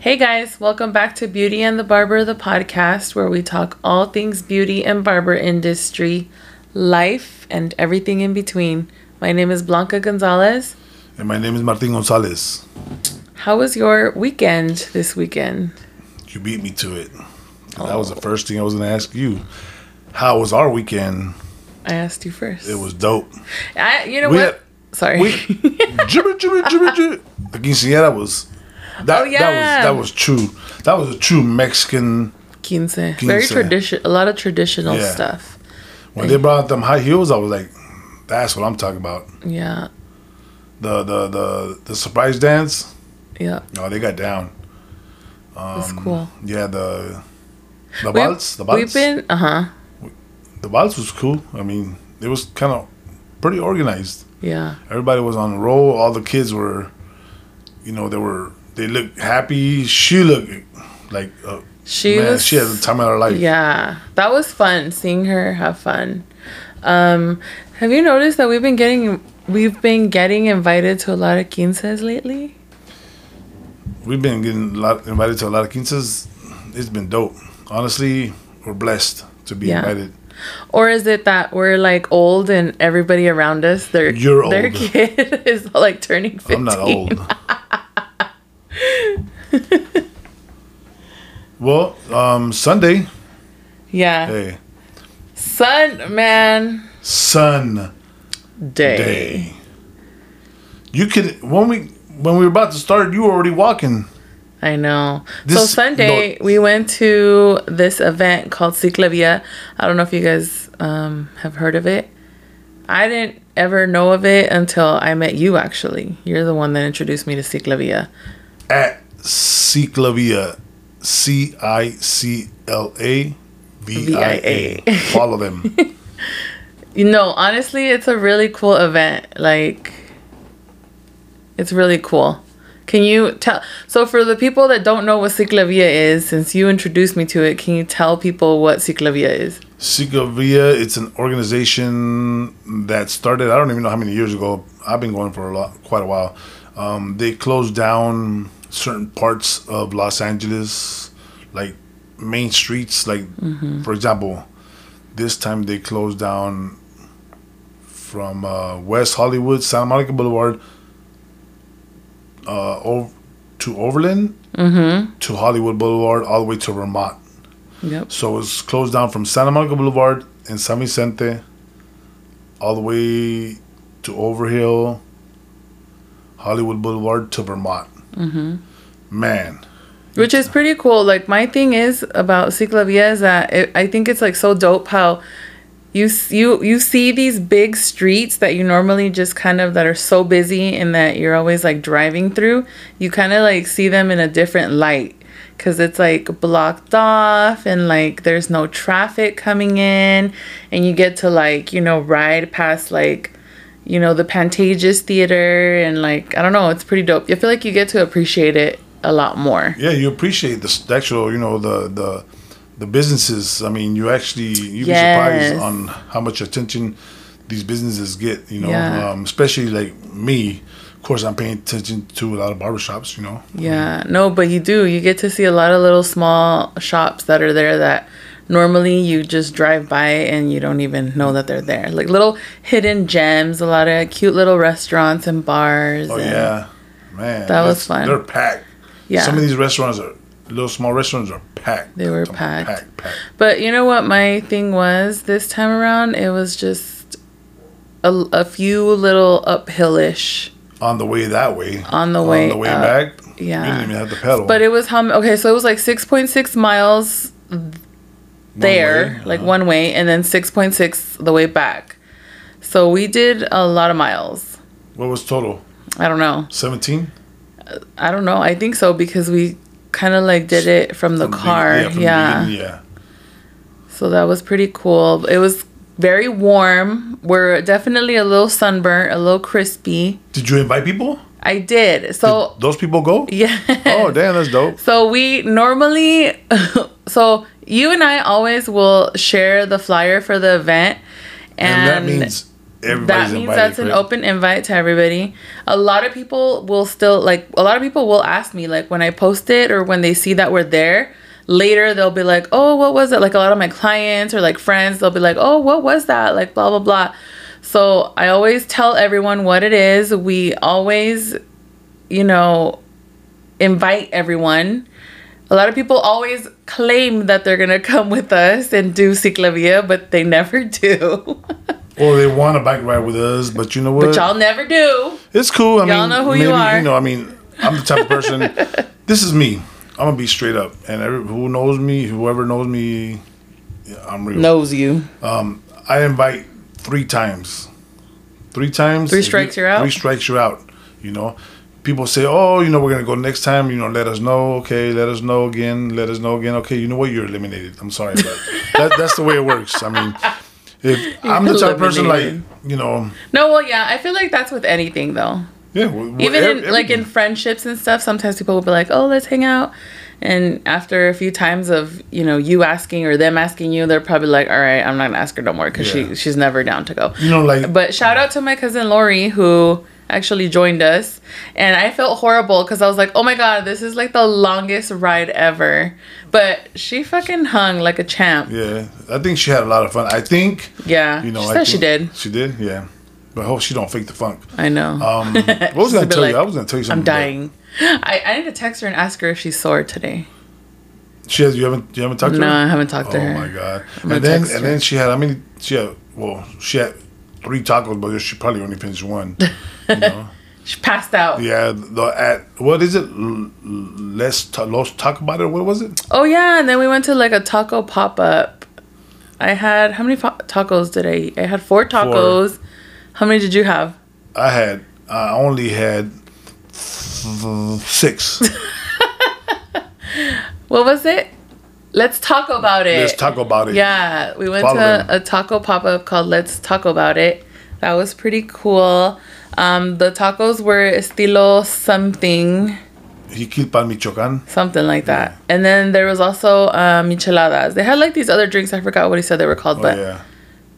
Hey guys, welcome back to Beauty and the Barber, the podcast where we talk all things beauty and barber industry, life, and everything in between. My name is Blanca Gonzalez. And my name is Martin Gonzalez. How was your weekend this weekend? You beat me to it. That oh. was the first thing I was going to ask you. How was our weekend? I asked you first. It was dope. I, you know We what? had- Sorry. We, jibber, jibber, jibber, jibber. The quinceañera was. That, Oh, yeah. that was that was true. That was a true Mexican. Quince. Very Quince. tradition. A lot of traditional Yeah. stuff. When they brought out them high heels, I was like, "That's what I'm talking about." Yeah. The the the the surprise dance. Yeah. Oh, they got down. That's cool. Yeah, the the We- waltz. The We've been, uh huh. The waltz was cool. I mean, it was kind of pretty organized. Yeah. Everybody was on a roll. All the kids were, you know, they were they look happy. She looked like uh, She man, was. she had the time of her life. Yeah, that was fun seeing her have fun. Um, have you noticed that we've been getting we've been getting invited to a lot of quinces lately? We've been getting a lot, invited to a lot of quinces. It's been dope. Honestly, we're blessed to be Yeah. invited. Or is it that we're like old and everybody around us their You're their old. kid is like turning 15? I'm not old. well, um, Sunday. Yeah. Hey, Sun man Sun day. Day. You could when we when we were about to start, you were already walking. I know. so Sunday no- we went to this event called Ciclavia. I don't know if you guys um, have heard of it. I didn't ever know of it until I met you. Actually, you're the one that introduced me to Ciclavia. At Ciclavia, C I C L A V I A. Follow them. You know, honestly, it's a really cool event. Like, it's really cool. Can you tell? So, for the people that don't know what Ciclavia is, since you introduced me to it, can you tell people what Ciclavia is? Ciclavia, it's an organization that started. I don't even know how many years ago. I've been going for a lot, quite a while. Um, they closed down certain parts of Los Angeles, like main streets. Like, for example, this time they closed down from uh, West Hollywood, Santa Monica Boulevard, uh, over to Overland, to Hollywood Boulevard, all the way to Vermont. Yep. So it's closed down from Santa Monica Boulevard in San Vicente all the way to Overhill, Hollywood Boulevard to Vermont. Mm-hmm. Man, Which is pretty cool. Like my thing is about Ciclavia is that it, I think it's like so dope how you you you see these big streets that you normally just kind of that are so busy and that you're always like driving through. You kind of like see them in a different light because it's like blocked off and like there's no traffic coming in and you get to like you know ride past like you know the Pantages Theater and like I don't know it's pretty dope. I feel like you get to appreciate it a lot more. yeah, you appreciate the actual, you know, the the the businesses. I mean, you actually you'd be Yes. surprised on how much attention these businesses get. You know, Yeah. um, especially like me. Of course, I'm paying attention to a lot of barbershops. You know, Yeah, no, but you do. You get to see a lot of little small shops that are there that normally you just drive by and you don't even know that they're there. Like little hidden gems, a lot of cute little restaurants and bars. Oh and- yeah, man, That was fun. They're packed. Yeah. some of these restaurants are little small restaurants are packed. They were packed. packed, packed. But you know what my thing was this time around? It was just a, a few little uphillish. On the way that way, On the way on the way up. back, Yeah. you didn't even have to pedal. But it was how okay, so it was like 6.6 miles One there, way, like uh-huh. one way, and then 6.6 the way back. So we did a lot of miles. What was total? I don't know. Seventeen. I don't know. I think so because we kind of like did it from the From car. Yeah. the beginning, yeah. So that was pretty cool. It was very warm. We're definitely a little sunburnt, a little crispy. Did you invite people? I did. So Those people go? yeah. Oh, damn, that's dope. So we normally, so you and I always will share the flyer for the event, And, and, that means everybody's that means that's an open invite to everybody. A lot of people will still like a lot of people will ask me like when I post it or when they see that we're there. Later they'll be like, "Oh, what was it?" Like a lot of my clients or like friends, they'll be like, "Oh, what was that?" Like blah blah blah. So I always tell everyone what it is. We always, you know, invite everyone. A lot of people always claim that they're gonna come with us and do Ciclavia, but they never do. Or they want a bike ride with us, but you know what? but y'all never do. It's cool. I Y'all mean, know who you are. You know, I mean, I'm the type of person. this is me. I'm gonna be straight up, and every, who knows me, whoever knows me, yeah, I'm real. Knows you. Um, I invite three times. Three times. Three strikes, you, you're out? Three strikes, you're out. You know, people say, "Oh, you know, we're gonna go next time." You know, let us know. Okay, let us know again. Let us know again. Okay, you know what? You're eliminated. I'm sorry, but that, that's the way it works. I mean, if I'm the type of person like, you know, No, well, yeah, I feel like that's with anything though. yeah, w- w- Even ev- in like in friendships and stuff, sometimes people will be like, "Oh, let's hang out," and after a few times of you know you asking or them asking you, they're probably like, "All right, I'm not gonna ask her no more because Yeah. she she's never down to go." you know, like But shout out to my cousin Lori who actually joined us, and I felt horrible because I was like, "Oh my god, this is like the longest ride ever," but she fucking hung like a champ. Yeah, I think she had a lot of fun. I think Yeah, you know. she I said she did. She did, yeah. But I hope she don't fake the funk. I know. Um, what was I gonna tell you? I was gonna tell you something. I'm dying. I, I need to text her and ask her if she's sore today. She has. You haven't. You haven't talked to No, her. No, I haven't talked to oh her. Oh my god! And then and her. then she had. I mean, she had. Well, she had three tacos, but she probably only finished one. You know. She passed out. yeah. The at what is it? Let's ta- let's talk about it. What was it? Oh yeah, and then we went to like a taco pop up. I had how many fa- tacos did I eat? I had four tacos. How many did you have? I had. I only had six. What was it? Let's talk about it. Let's talk about it. Yeah, we went Follow to them. a taco pop up called Let's Talk About It. That was pretty cool. Um, the tacos were estilo something, Jiquilpan, Michoacan. something like that. And then there was also uh, micheladas. They had like these other drinks. I forgot what he said they were called, Oh but yeah.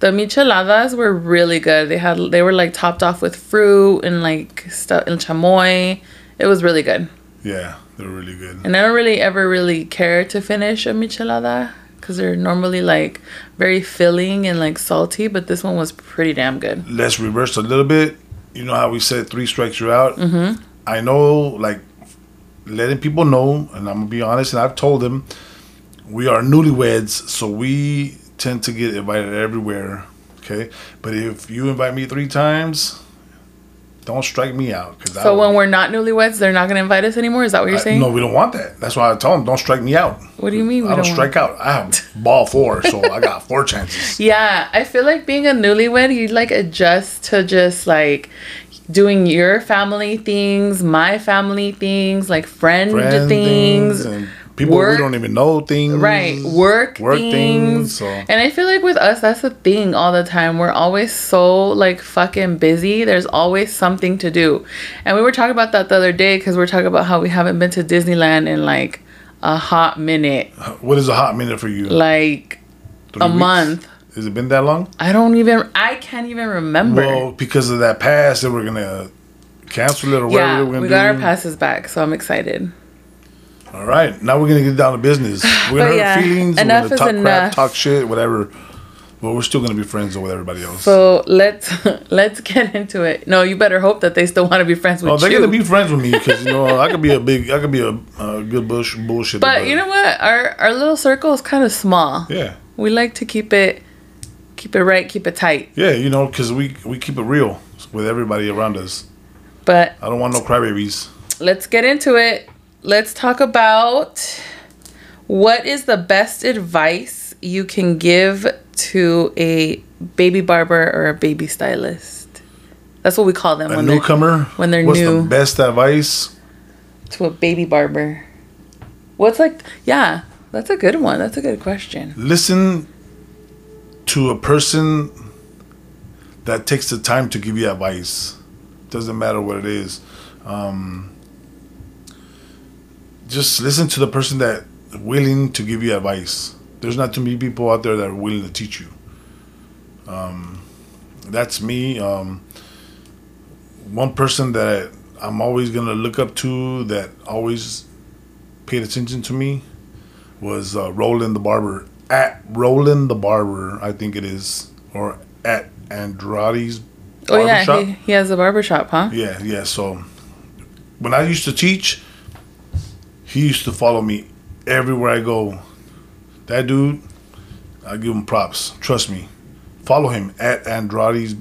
the micheladas were really good. They had they were like topped off with fruit and like stuff and chamoy. It was really good. Yeah, they're really good. And I don't really ever really care to finish a michelada because they're normally like very filling and like salty, but this one was pretty damn good. let's reverse a little bit. You know how we said three strikes you're out. Mm-hmm. I know, like letting people know, and I'm gonna be honest, and I've told them we are newlyweds, so we tend to get invited everywhere. Okay, but if you invite me three times, don't strike me out. Cause So don't- when we're not newlyweds, they're not gonna invite us anymore. Is that what you're I- saying? no, we don't want that. That's why I told them don't strike me out. What do you mean? We I don't want- strike out. I have ball four, so I got four chances. Yeah, I feel like being a newlywed, you like adjust to just like doing your family things, my family things, like friend, Friend things, and people work- we don't even know things. right? Work, Work things. things, so- And I feel like with us, that's the thing all the time. We're always so like fucking busy. There's always something to do. And we were talking about that the other day because we're talking about how we haven't been to Disneyland in like a hot minute, What is a hot minute for you? like Three a weeks? month. Has it been that long? I don't even. I can't even remember. Well, because of that pass, they were gonna cancel it or whatever yeah, they were gonna we do. got our passes back, so I'm excited. All right, now we're gonna get down to business. We're gonna hurt yeah, feelings. enough we're gonna talk crap, talk shit, whatever. But we're still gonna be friends with everybody else. So let's let's get into it. No, you better hope that they still want to be friends oh, with you. oh, they're you. gonna be friends with me because you know I could be a big, I could be a, a good bush bullshit. but you know what? Our our little circle is kind of small. yeah, We like to keep it keep it right, keep it tight. yeah, you know, because we we keep it real with everybody around us. But I don't want no crybabies. let's get into it. Let's talk about what is the best advice you can give to a baby barber or a baby stylist. That's what we call them A when they're newcomer, when they're new. what's new. the best advice? to a baby barber. What's like yeah, that's a good one. That's a good question. listen to a person that takes the time to give you advice. Doesn't matter what it is. Um, just listen to the person that willing to give you advice. There's not too many people out there that are willing to teach you. Um, that's me. Um, one person that I'm always gonna look up to that always paid attention to me was uh, Roland the barber at Roland the barber. I think it is or at Andrade's. Oh yeah, he, he has a barber shop, huh? Yeah, yeah. So when I used to teach, he used to follow me everywhere I go. That dude, I give him props. Trust me. Follow him at Andrade's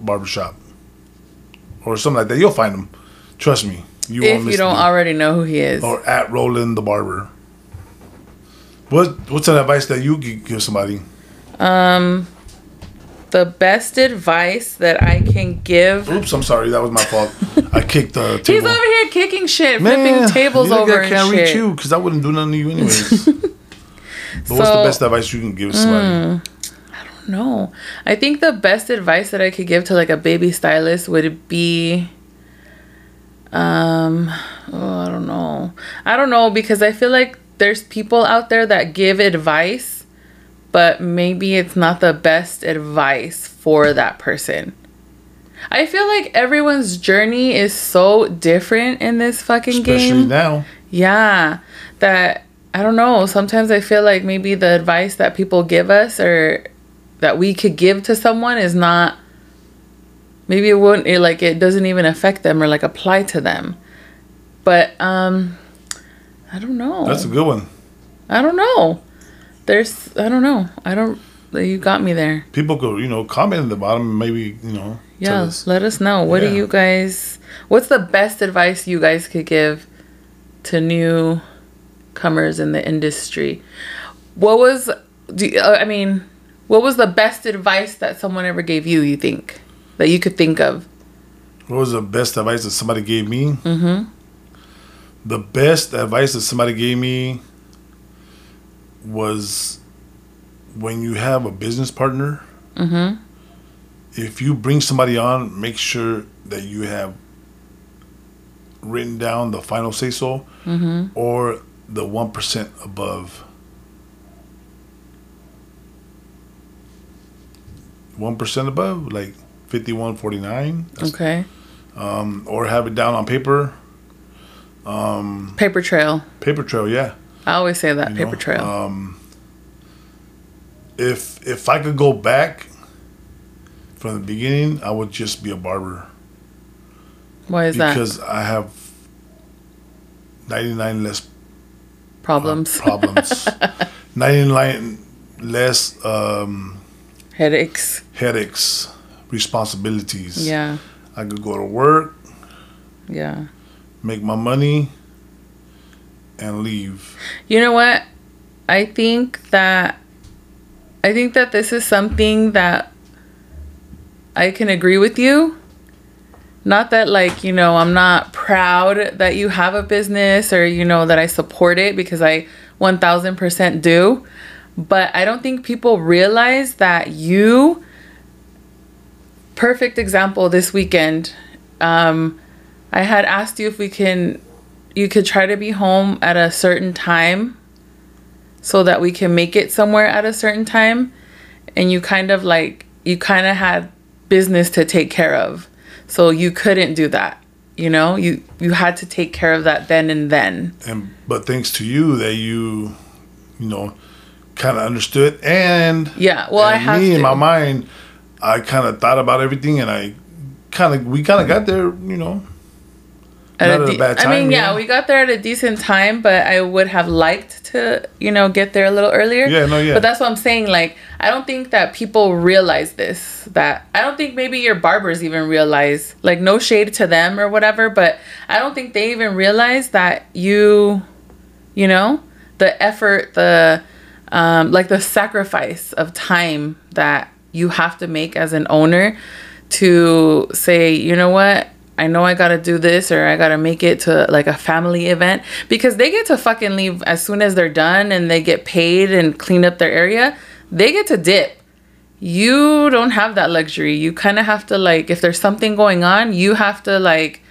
barbershop or something like that. You'll find him. Trust me. You if you don't already know who he is. Or at Roland the barber. What What's an advice that you give somebody? Um, the best advice that I can give. Oops, I'm sorry. That was my fault. I kicked the table. He's over here kicking shit, Man, flipping tables over I can't reach you because I wouldn't do nothing to you anyways. but so, what's the best advice you can give somebody? Mm, I don't know. I think the best advice that I could give to like a baby stylist would be um oh, I don't know. I don't know because I feel like there's people out there that give advice but maybe it's not the best advice for that person. I feel like everyone's journey is so different in this fucking Especially game. now. Yeah. That I don't know. Sometimes I feel like maybe the advice that people give us or that we could give to someone is not maybe it wouldn't it, like it doesn't even affect them or like apply to them. But um I don't know. That's a good one. I don't know there's I don't know. I don't you got me there. People go, you know, comment in the bottom, maybe, you know. Yeah, us. let us know. What yeah. do you guys what's the best advice you guys could give to new comers in the industry? What was do you, uh, I mean, what was the best advice that someone ever gave you, you think? That you could think of? What was the best advice that somebody gave me? Mhm. The best advice that somebody gave me was when you have a business partner. Mm-hmm. If you bring somebody on, make sure that you have written down the final say so mm-hmm. or the 1% above. 1% above, like 5149. Okay. Um, or have it down on paper. Um, paper trail. Paper trail, yeah. I always say that you paper know, trail. Um, if if I could go back from the beginning, I would just be a barber. Why is because that? Because I have ninety nine less problems. Uh, problems. ninety nine less um, headaches. Headaches, responsibilities. Yeah. I could go to work. Yeah. Make my money and leave. You know what? I think that I think that this is something that I can agree with you. Not that like, you know, I'm not proud that you have a business or you know that I support it because I 1000% do. But I don't think people realize that you perfect example this weekend um, I had asked you if we can you could try to be home at a certain time so that we can make it somewhere at a certain time. And you kind of like you kind of had business to take care of. So you couldn't do that you know? You you had to take care of that then and then. And but thanks to you that you you know kind of understood and yeah well i have me to. in my mind i kind of thought about everything and i kind of we kind of got there you know at a, de- a time. I mean, yeah, yeah, we got there at a decent time, but I would have liked to, you know, get there a little earlier. Yeah, no, yeah. But that's what I'm saying. Like, I don't think that people realize this. That I don't think maybe your barbers even realize. Like, no shade to them or whatever, but I don't think they even realize that you, you know, the effort, the, um, like the sacrifice of time that you have to make as an owner to say, you know what, I know I gotta do this or I gotta make it to like a family event because they get to fucking leave as soon as they're done and they get paid and clean up their area. They get to dip. You don't have that luxury. You kind of have to like, if there's something going on, you have to like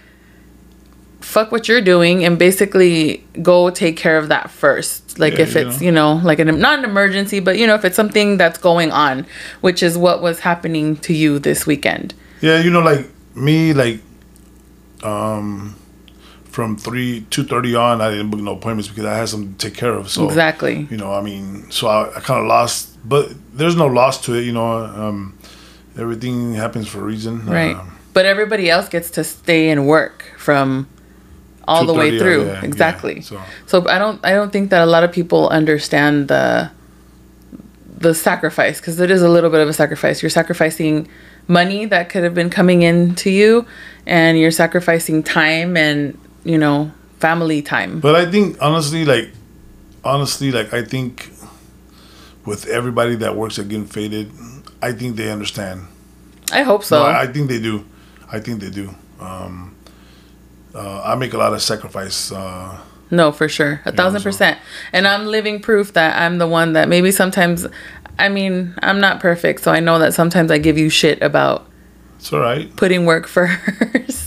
fuck what you're doing and basically go take care of that first. Like Yeah, if it's, you know, like an not an emergency, but you know, if it's something that's going on, which is what was happening to you this weekend. Yeah, you know, like me, like um, from three two thirty on, I didn't book no appointments because I had something to take care of. So Exactly. you know, I mean, so I, I kind of lost, but there's no loss to it. You know, um, everything happens for a reason. Right. Um, but everybody else gets to stay and work from all the way through. yeah, yeah, exactly. so- so I don't I don't think that a lot of people understand the the sacrifice because it is a little bit of a sacrifice. You're sacrificing money that could have been coming in to you and you're sacrificing time and, you know, family time. But I think honestly, like honestly, like I think with everybody that works at Getting Faded, I think they understand. I hope so. No, I, I think they do. I think they do. Um, uh, I make a lot of sacrifice. Uh, No, for sure. A thousand percent. And I'm living proof that I'm the one that maybe sometimes, I mean, I'm not perfect. So I know that sometimes I give you shit about it's all right. putting work first.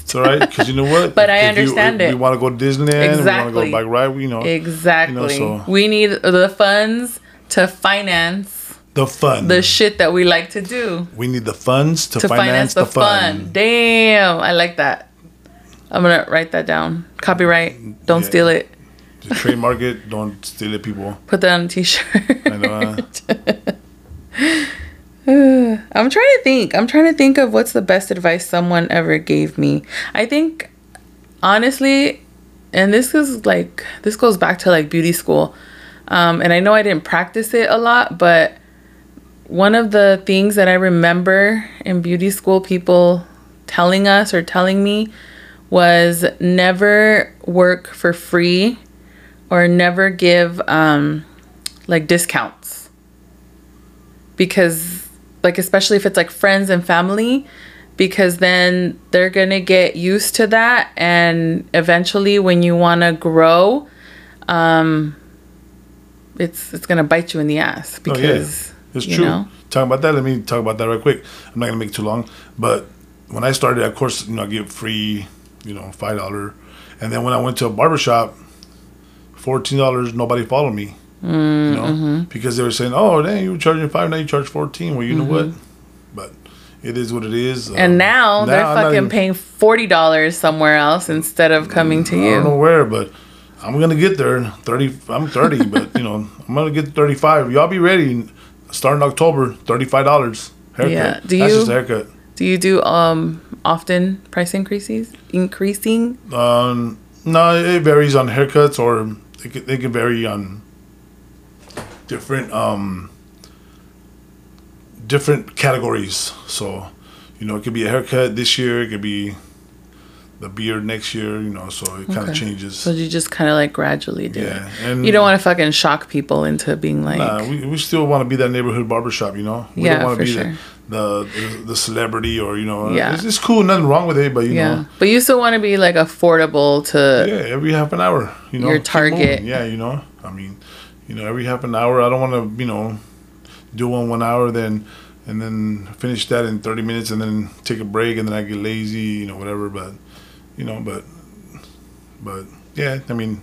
It's all right because you know what? But I If you- understand if it. We want to go to Disneyland. We want to Exactly. go bike ride. You know, exactly. You know, so- We need the funds to finance the fun. the shit that we like to do. we need the funds to, To finance, the, fun. Damn. I like that. I'm going to write that down. Copyright. Don't Yeah. steal it. Trademark it. Don't steal it, people. Put that on a t shirt. I know. I'm trying to think. I'm trying to think of what's the best advice someone ever gave me. I think honestly, and this is like this goes back to like beauty school. Um, and I know I didn't practice it a lot, but one of the things that I remember in beauty school people telling us or telling me was never work for free or never give um, like discounts because like especially if it's like friends and family because then they're going to get used to that and eventually when you want to grow um it's it's going to bite you in the ass Oh, yeah. because It's true. know? Talking about that, let me talk about that right quick. I'm not gonna make it too long, but when I started, of course, you know, I get free, you know, five dollar, and then when I went to a barber shop, fourteen dollars, nobody followed me, you know, Mm-hmm. because they were saying, "Oh, dang, you were charging five, now you charge 14 Well, you know what? Mm-hmm. But it is what it is. and Um, now, they're I'm fucking even- paying $40 somewhere else instead of coming to you. I don't know where, but I'm gonna get there. Thirty. I'm thirty, but you know, I'm gonna get thirty-five. Y'all be ready. Starting October, thirty-five dollars haircut. Yeah. Do That's you- just a haircut. do you do um often price increases increasing Um, no, it varies on haircuts, or it can, it can vary on different um different categories. So, you know, it could be a haircut this year. It could be the beard next year. You know, so it kind of Okay. changes. so you just kind of like gradually do yeah, it and you don't want to fucking shock people into being like Nah, we, we still want to be that neighborhood barbershop, you know. We Yeah, don't want to be sure. the, the the celebrity or you know. Yeah. it's, it's cool, nothing wrong with it, but you yeah know, but you still want to be like affordable to yeah, every half an hour, you know, Your target. Yeah, you know, I mean, you know, every half an hour. I don't want to, you know, do one one hour, then and then finish that in thirty minutes, and then take a break, and then I get lazy, you know, whatever. But you know, but but yeah, I mean,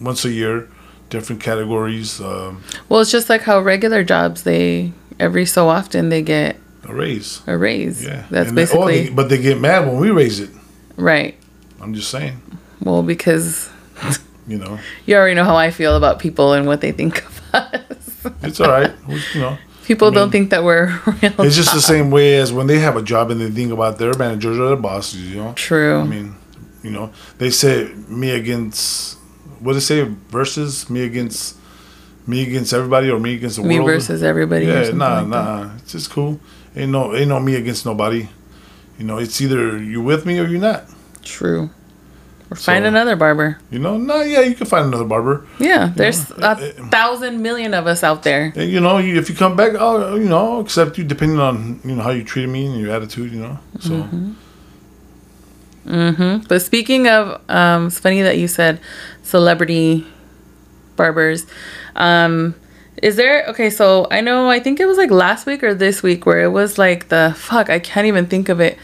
once a year, different categories, um, well it's just like how regular jobs they every so often they get a raise. a raise Yeah, that's And they- oh, basically they- but they get mad when we raise it. right I'm just saying, well because you know, you already know how i feel about people and what they think of us it's all right. We- you know, people I don't think that we're real it's just the same way as when they have a job and they think about their managers or their bosses. You know, true I mean, you know, they say me against what do they say versus me against me against everybody or me against the me world. Me versus everybody yeah, nah, like that. nah. It's just cool. Ain't no, ain't no me against nobody. You know, it's either you with me or you're not. true or find So- another barber You know, nah, yeah, you can find another barber. Yeah, there's know, eh, a eh, thousand million of us out there. And you know, you, if you come back, oh, you know, I'll you depending on you know how you treated me and your attitude. You know, so Mm-hmm. Hmm But speaking of, um, it's funny that you said celebrity barbers. Um, is there okay? So I know I think it was like last week or this week where it was like the fuck I can't even think of it.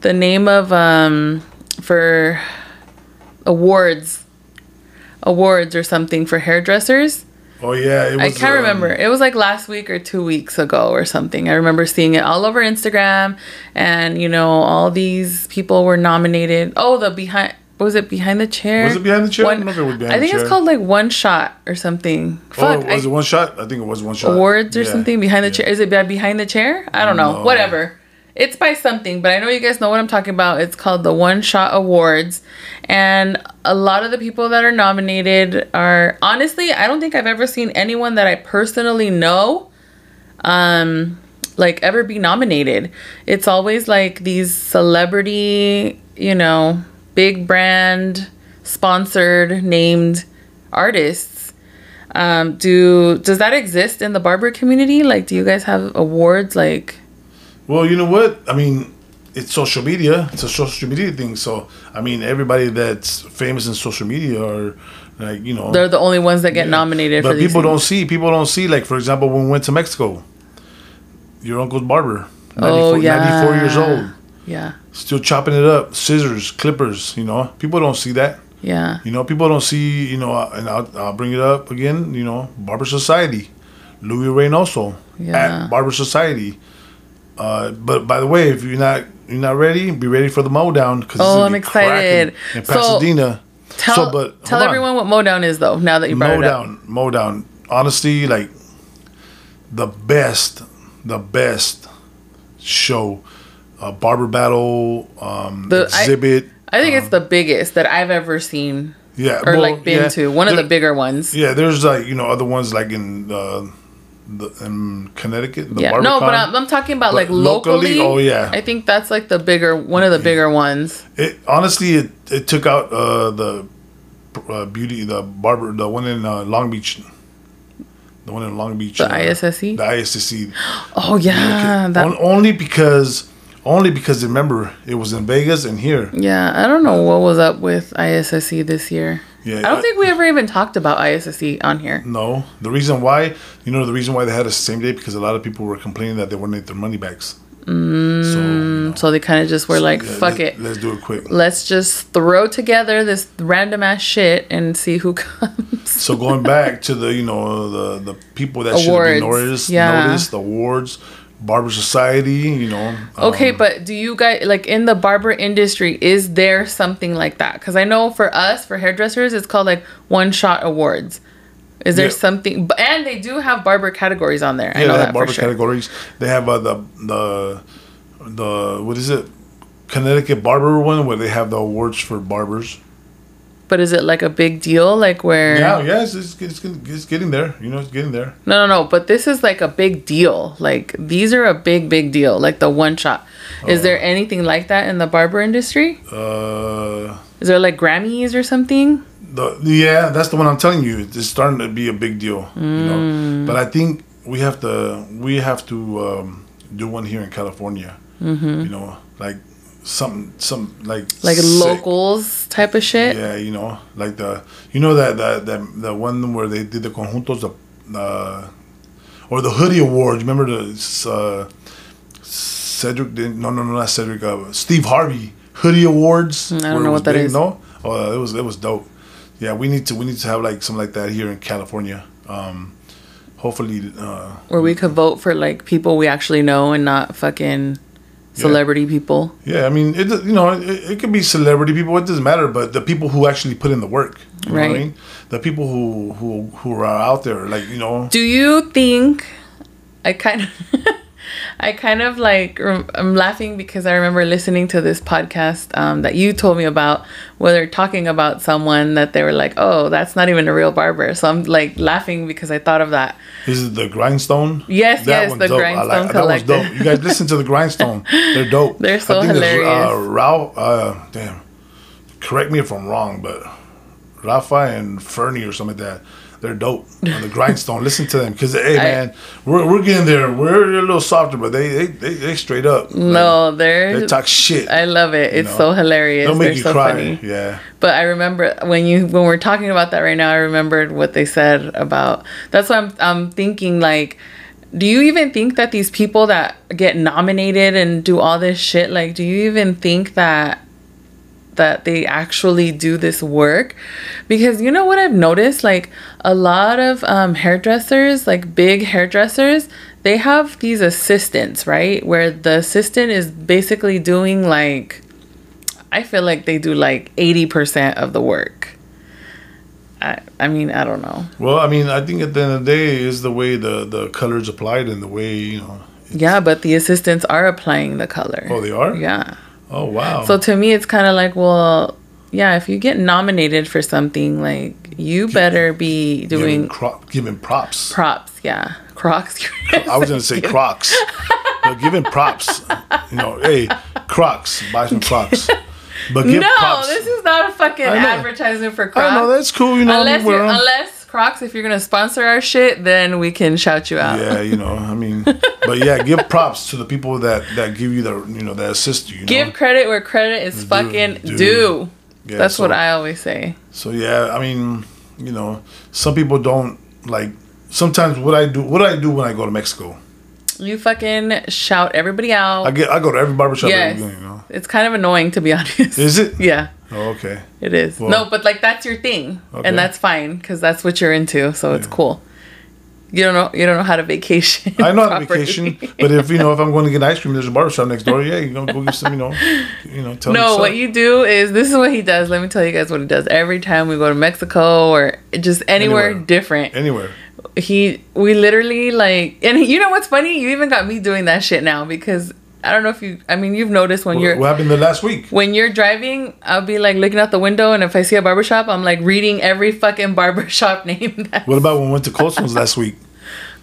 The name of um for awards, awards or something for hairdressers. Oh yeah, it I can't um, remember. It was like last week or two weeks ago or something. I remember seeing it all over Instagram, and you know, all these people were nominated. Oh, the behind. What was it behind the chair? Was it behind the chair? I One, don't know if it was behind I think it's called like one shot or something. Oh, Fuck, was I- it one shot? I think it was one shot. awards or Yeah, something behind the yeah. chair. Is it behind the chair? I don't know. No. Whatever. It's by something, but I know you guys know what I'm talking about. It's called the One Shot Awards. And a lot of the people that are nominated are honestly, I don't think I've ever seen anyone that I personally know um like ever be nominated. It's always like these celebrity, you know, big brand sponsored named artists um, do does that exist in the barber community? Like, do you guys have awards? Like, Well, you know what? I mean, it's social media. It's a social media thing. So, I mean, everybody that's famous in social media are like, you know, they're the only ones that get nominated. But for these people don't see. People don't see. Like for example, when we went to Mexico, your uncle's barber, 94, Oh yeah, 94 years old, Yeah, still chopping it up, scissors, clippers. You know, people don't see that. yeah, You know, people don't see. You know, uh, and I'll, I'll bring it up again. You know, Barber Society, Louis Reynoso Yeah. at Barber Society. Uh, but by the way, if you're not you're not ready, be ready for the mow down because Oh, I'm excited. in So, Pasadena. tell So, but tell everyone what Modown is though. Now that you brought mow it up. down, mow down. Honestly, like the best, the best show, uh, barber battle, um, The- exhibit. I think it's the biggest that I've ever seen yeah, or well, like been yeah. to. One of the bigger ones. Yeah, there's like you know other ones like in uh, the in Connecticut. The Yeah, no, but I'm, I'm talking about like locally. locally, oh, yeah. I think that's like the bigger one of the bigger ones. It honestly, it, it took out uh, the uh, beauty, the barber, the one in uh, Long Beach, the one in Long Beach, The uh, ISSE? the ISSE. Oh yeah, that On- only because, only because remember it was in Vegas and here. Yeah, I don't know what was up with ISSE this year. Yeah, I don't I- think we ever even talked about ISSE on here. No, the reason why, you know, the reason why they had the same day because a lot of people were complaining that they wouldn't get their money backs. Mm, so, you know, So they kind of just were like, yeah, fuck let- it. Let's do it quick. Let's just throw together this random ass shit and see who comes. So going back to the, you know, the the people that should have been noticed, yeah. noticed, the awards, Barber Society, you know. Okay, um, but do you guys like in the barber industry? Is there something like that? Because I know for us, for hairdressers, it's called like one shot awards. Is there Yeah. something? And they do have barber categories on there. I yeah, know they have barber sure. categories. They have uh, the the the what is it? Connecticut barber one where they have the awards for barbers. But is it like a big deal? Like where? Yeah, yeah, it's, it's, it's, getting there. You know, it's getting there. No, no, no. But this is like a big deal. Like these are a big, big deal. Like the one shot. Is Oh. there anything like that in the barber industry? Uh, Is there like Grammys or something? the yeah, that's the one I'm telling you. It's starting to be a big deal. You Mm. know, but I think we have to we have to um, do one here in California. Mm-hmm. You know, like something some like. Like sick. locals type of shit? Yeah, you know, like the you know that that that the one where they did the conjuntos the uh, or the hoodie awards. Remember the uh, Cedric? Did, no, no, no, not Cedric. Uh, Steve Harvey hoodie awards. I don't know what that is. No, oh, it was it was dope. Yeah, we need to we need to have like something like that here in California. Um, hopefully, uh, Where we could vote for like people we actually know and not fucking celebrity people. yeah. I mean, it you know it, it could be celebrity people. It doesn't matter, but the people who actually put in the work. What I Right. mean? The people who who who are out there, like you know. Do you think I kind of I kind of like rem- I'm laughing because I remember listening to this podcast um, that you told me about where they're talking about someone that they were like, "Oh, that's not even a real barber." So I'm like laughing because I thought of that. This is the Grindstone. Yes, yes, one's the dope. I Grindstone that one's dope. You guys listen to the Grindstone. They're dope. They're so I think there's, hilarious. Uh, Ralph, uh, damn, correct me if I'm wrong, but Rafa and Fernie or something like that. They're dope. On the Grindstone. listen to them because hey man, we're, we're getting there. We're a little softer, but they they they, they straight up. No, Like, they're. they talk shit. I love it. It's know. so hilarious. They'll They're make you so cry. funny. Yeah. But I remember when you when we're talking about that right now, I remembered what they said about. That's why I'm I'm thinking like, do you even think that these people that get nominated and do all this shit like, do you even think that that they actually do this work. Because you know what I've noticed? Like a lot of um, hairdressers like big hairdressers they have these assistants right? Where the assistant is basically doing like I feel like they do like 80% of the work. I, I mean I don't know. Well, I mean, I think at the end of the day is the way the the colors applied and the way you know. yeah but the assistants are applying the color. Oh, they are. yeah Oh wow. So to me, it's kind of like, well, yeah, if you get nominated for something, like you better be giving, doing cro- giving props. props. Yeah, Crocs. I was gonna say Crocs, but giving props. You know, hey, Crocs, buy some Crocs. But give no, props. this is not a fucking advertisement for Crocs. I know that's cool. You know, unless, you're, 'em. unless Crocs, if you're gonna sponsor our shit, then we can shout you out. Yeah, you know, I mean, but yeah, give props to the people that that give you the you know that assist you. you Give know? credit where credit is fucking due. due. Yeah, That's so- what I always say. So yeah, I mean, you know, some people don't like. Sometimes what I do, what I do when I go to Mexico, You fucking shout everybody out. I get I go to every barbershop. yes. Yes. You know, It's kind of annoying to be honest. is it? Yeah. Oh, okay. It is. Well- no, but like that's your thing, Okay. and that's fine because that's what you're into. So it's cool. You don't know. You don't know how to vacation. I know how to vacation, but if you know if I'm going to get ice cream, there's a barbershop next door. Yeah, you know, go get some. You know, you know, tell no, what you do is this is what he does. Let me tell you guys what he does. Every time we go to Mexico or just anywhere, Anywhere. different, anywhere. He we literally like, and you know what's funny? You even got me doing that shit now because I don't know if you. I mean, you've noticed when What, you're what happened the last week? when you're driving, I'll be like looking out the window, and if I see a barbershop, I'm like reading every fucking barbershop name. What about when we went to Cold Stones last week?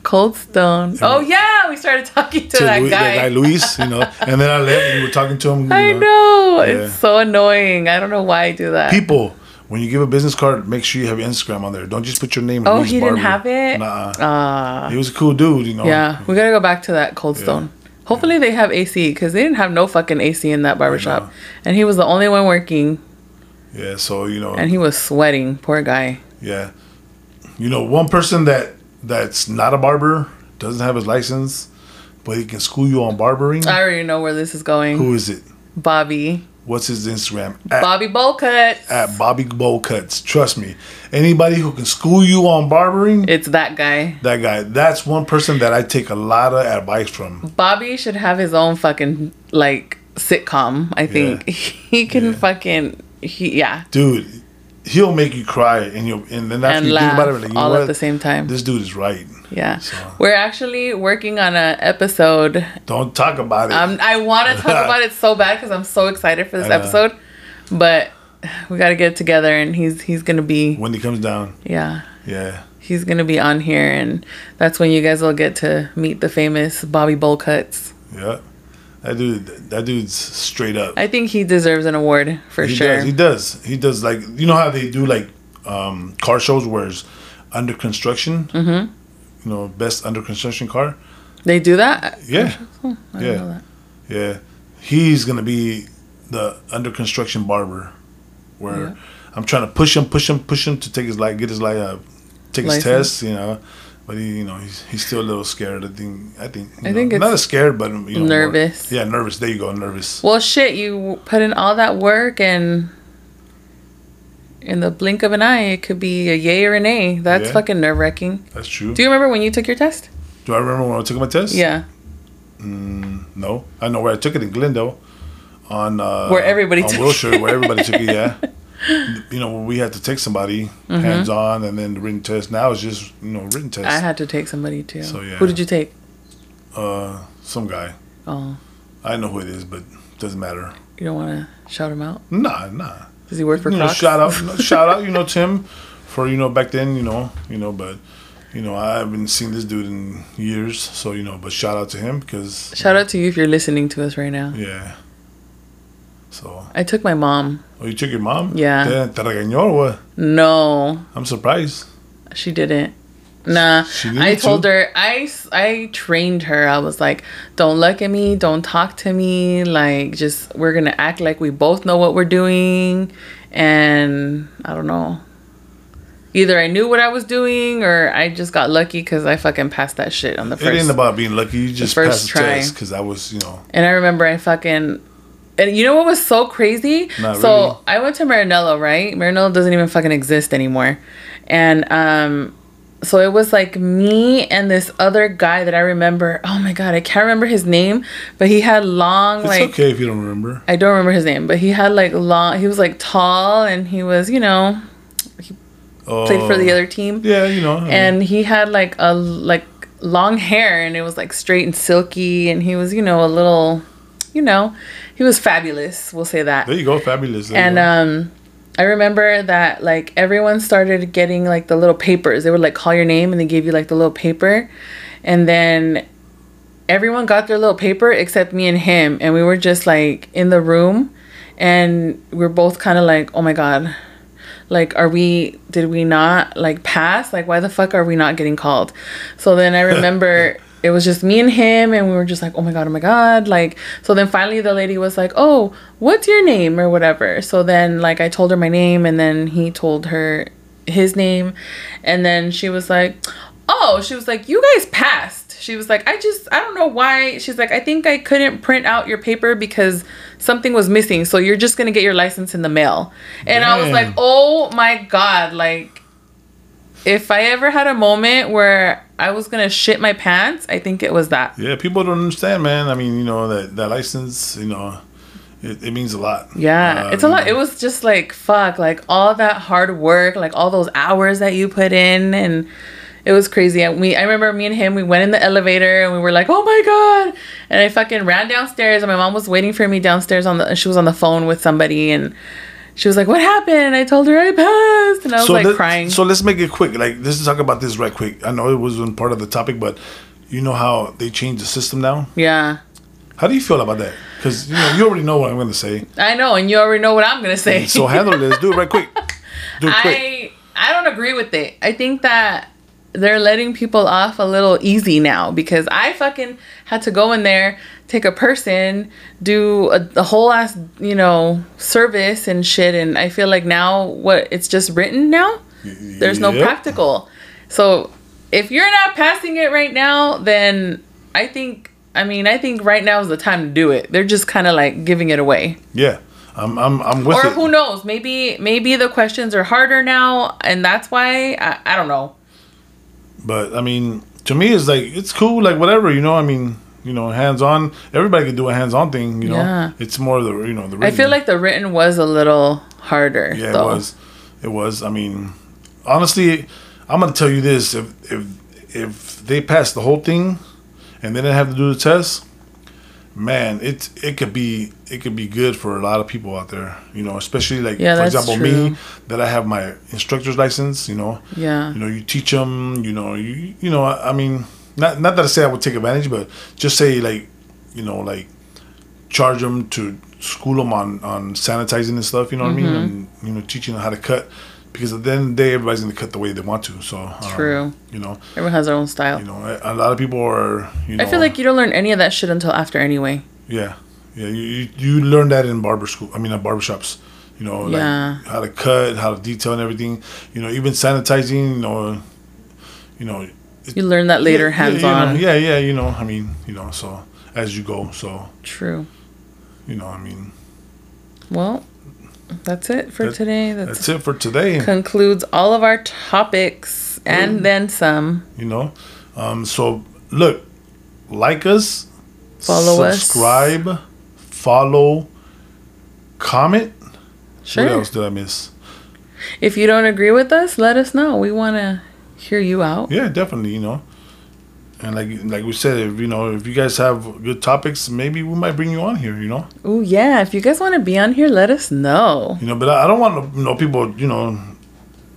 Cold Stone. Oh yeah, we started talking to, To that Lu- guy. Luis, you know, and then I left and we were talking to him. I know. know. Yeah. It's so annoying. I don't know why I do that. People, when you give a business card, make sure you have Instagram on there. Don't just put your name. oh, Luis he didn't have it. Nah, Ah, he was a cool dude. You know. yeah. We gotta go back to that Cold Stone. Hopefully they have AC because they didn't have no fucking AC in that barbershop, and he was the only one working, Yeah. So you know. and he was sweating. Poor guy. Yeah. You know, one person that that's not a barber doesn't have his license, but he can school you on barbering. I already know where this is going. Who is it? Bobby. What's his Instagram? At, Bobby Bowcut. at Bobby Bowl Cuts. Trust me. Anybody who can school you on barbering, It's that guy. that guy. That's one person that I take a lot of advice from. Bobby should have his own fucking like sitcom. I think he can Yeah. fucking he yeah Dude, he'll make you cry and you and then after and you laugh think about it, like, you know all what? at the same time. This dude is right. yeah, So- we're actually working on an episode. Don't talk about it. Um, I want to talk about it so bad because I'm so excited for this episode, but we got to get it together, and he's he's gonna be when he comes down. yeah Yeah. he's gonna be on here, and that's when you guys will get to meet the famous Bobby Bowcuts. Yeah. That dude that dude's straight up. I think he deserves an award for he sure. does. He does. He does. Like you know how they do like um, car shows where it's under construction. Mm-hmm. You know, best under construction car. they do that. Yeah, Oh, I Yeah. know that. yeah. He's gonna be the under construction barber. Where Yeah. I'm trying to push him, push him, push him to take his like get his like uh, take his test. You know. But he, you know, he's, he's still a little scared. I think. I think. I know, think not scared, but you know, more- nervous. yeah, nervous. There you go, nervous. Well, shit, you put in all that work and in the blink of an eye, it could be a yay or a nay. That's Yeah. fucking nerve wracking. That's true. Do you remember when you took your test? Do I remember when I took my test? Yeah. No, I know where I took it in Glendale, on uh, Where everybody on took Wilshire, it. where everybody took it. Yeah, you know, we had to take somebody Mm-hmm. hands on, and then the written test. Now it's just you know written test. I had to take somebody too. So, yeah. Who did you take? uh, some guy. Oh, I know who it is, but it doesn't matter. you don't want to shout him out? Nah, nah. Does he work for You know, shout out, shout out. You know Tim, for you know back then. You know, you know, but you know I haven't seen this dude in years. So you know, but shout out to him because Shout out to you if you're listening to us right now. yeah. So, I took my mom. oh, you took your mom? Yeah. Te, te regañó or what? No, I'm surprised. she didn't. Nah, She I told to. her I trained her. I was like, "Don't look at me, don't talk to me. Like just we're going to act like we both know what we're doing." And I don't know. Either I knew what I was doing or I just got lucky cuz I fucking passed that shit on the first. It ain't about being lucky. You just first passed the try. test because I was, you know, and I remember I fucking And you know what was so crazy? Not so really. I went to Marinello, right? Marinello doesn't even fucking exist anymore. And um so it was like me and this other guy that I remember. Oh my god, I can't remember his name, but he had long It's like okay if you don't remember. I don't remember his name, but he had like long he was like tall and he was, you know, he played for the Oh, other team Yeah, you know. I mean, and he had like a like long hair and it was like straight and silky and he was you know a little you know he was fabulous we'll say that. There you go, fabulous. There and um i remember that like everyone started getting like the little papers. They would like call your name and they gave you like the little paper. And then everyone got their little paper except me and him. And we were just like in the room and we we're both kind of like oh my god. Like are we did we not like pass? Like why the fuck are we not getting called? So then i remember it was just me and him and we were just like oh my god oh my god like so then finally the lady was like oh what's your name or whatever. So then like i told her my name and then he told her his name and then she was like oh she was like you guys passed. She was like i just i don't know why. She's like i think i couldn't print out your paper because something was missing so you're just gonna get your license in the mail. And i was like oh my god like if i ever had a moment where i was gonna shit my pants i think it was that yeah, people don't understand, man. I mean, you know that that license, you know, it, it means a lot. Yeah, Uh, it's a lot. you It was just like fuck, like all that hard work, like all those hours that you put in, and it was crazy. And we, I remember me and him, we went in the elevator and we were like, oh my god! And I fucking ran downstairs, and my mom was waiting for me downstairs on the. She was on the phone with somebody, and she was like, "What happened?" I told her I passed, and I was like let- crying. So let's make it quick. Like let's talk about this right quick. I know it wasn't part of the topic, but you know how they changed the system now. yeah, How do you feel about that? Because you know you already know what I'm going to say. I know, and you already know what I'm gonna say. So handle this. Do it right quick. Do it quick. I I don't agree with it. I think that they're letting people off a little easy now because I fucking had to go in there, take a person, do a, the whole ass, you know, service and shit and I feel like now what it's just written now. There's no Yep. practical. So if you're not passing it right now, then I think I mean, I think right now is the time to do it. They're just kind of like giving it away. Yeah, I'm I'm I'm with Or it. who knows? Maybe maybe the questions are harder now, and that's why I, I don't know. But I mean, to me, it's like it's cool. Like whatever, you know. I mean, you know, hands on. Everybody can do a hands on thing. You know, Yeah. it's more the you know the. I feel like the written was a little harder. Yeah, though. it was. It was. I mean, honestly, I'm gonna tell you this: if if if they passed the whole thing, and they didn't have to do the test, man, it it could be it could be good for a lot of people out there. You know, especially like Yeah, for example true. me that I have my instructor's license. You know, Yeah. you know, you teach them. You know, you you know. I, I mean, not not that I say I would take advantage, but just say like, you know, like charge them to school them on on sanitizing and stuff. You know what I mean? Mm-hmm. And you know, teaching them how to cut because at the end of the day, everybody's gonna cut the way they want to. So um, True. You know, Everyone has their own style. you know, a a lot of people are. You know, I feel like you don't learn any of that shit until after anyway. yeah, yeah. You, you you learn that in barber school. I mean, at barbershops. You know, like Yeah. how to cut, how to detail, and everything. You know, even sanitizing. You know, you know. it- You learn that later, yeah, hands yeah, on. know, yeah, yeah. You know, I mean, you know, so as you go, so True. you know, I mean, Well, that's it for That- today. That that's it for today. concludes all of our topics and then some. You know, um, so look, like us, Follow us. subscribe, follow, comment. Sure. What else did I miss? If you don't agree with us, let us know. We want to hear you out. Yeah, definitely. You know, and like like we said, if you know, if you guys have good topics, maybe we might bring you on here. You know, Oh yeah, if you guys want to be on here, let us know. you know, but I, I don't want to you know people you know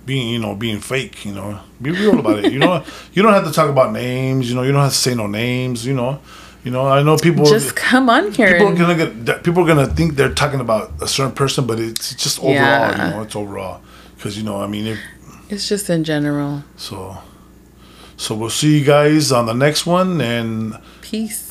being you know being fake. You know, be real about it. You know, you don't have to talk about names. You know, you don't have to say no names. You know, you know. I know people. Just come on here. people are gonna get people are gonna think they're talking about a certain person, but it's just overall. Yeah. You know, it's overall because you know, I mean, if, It's just in general. so. So we'll see you guys on the next one, and Peace.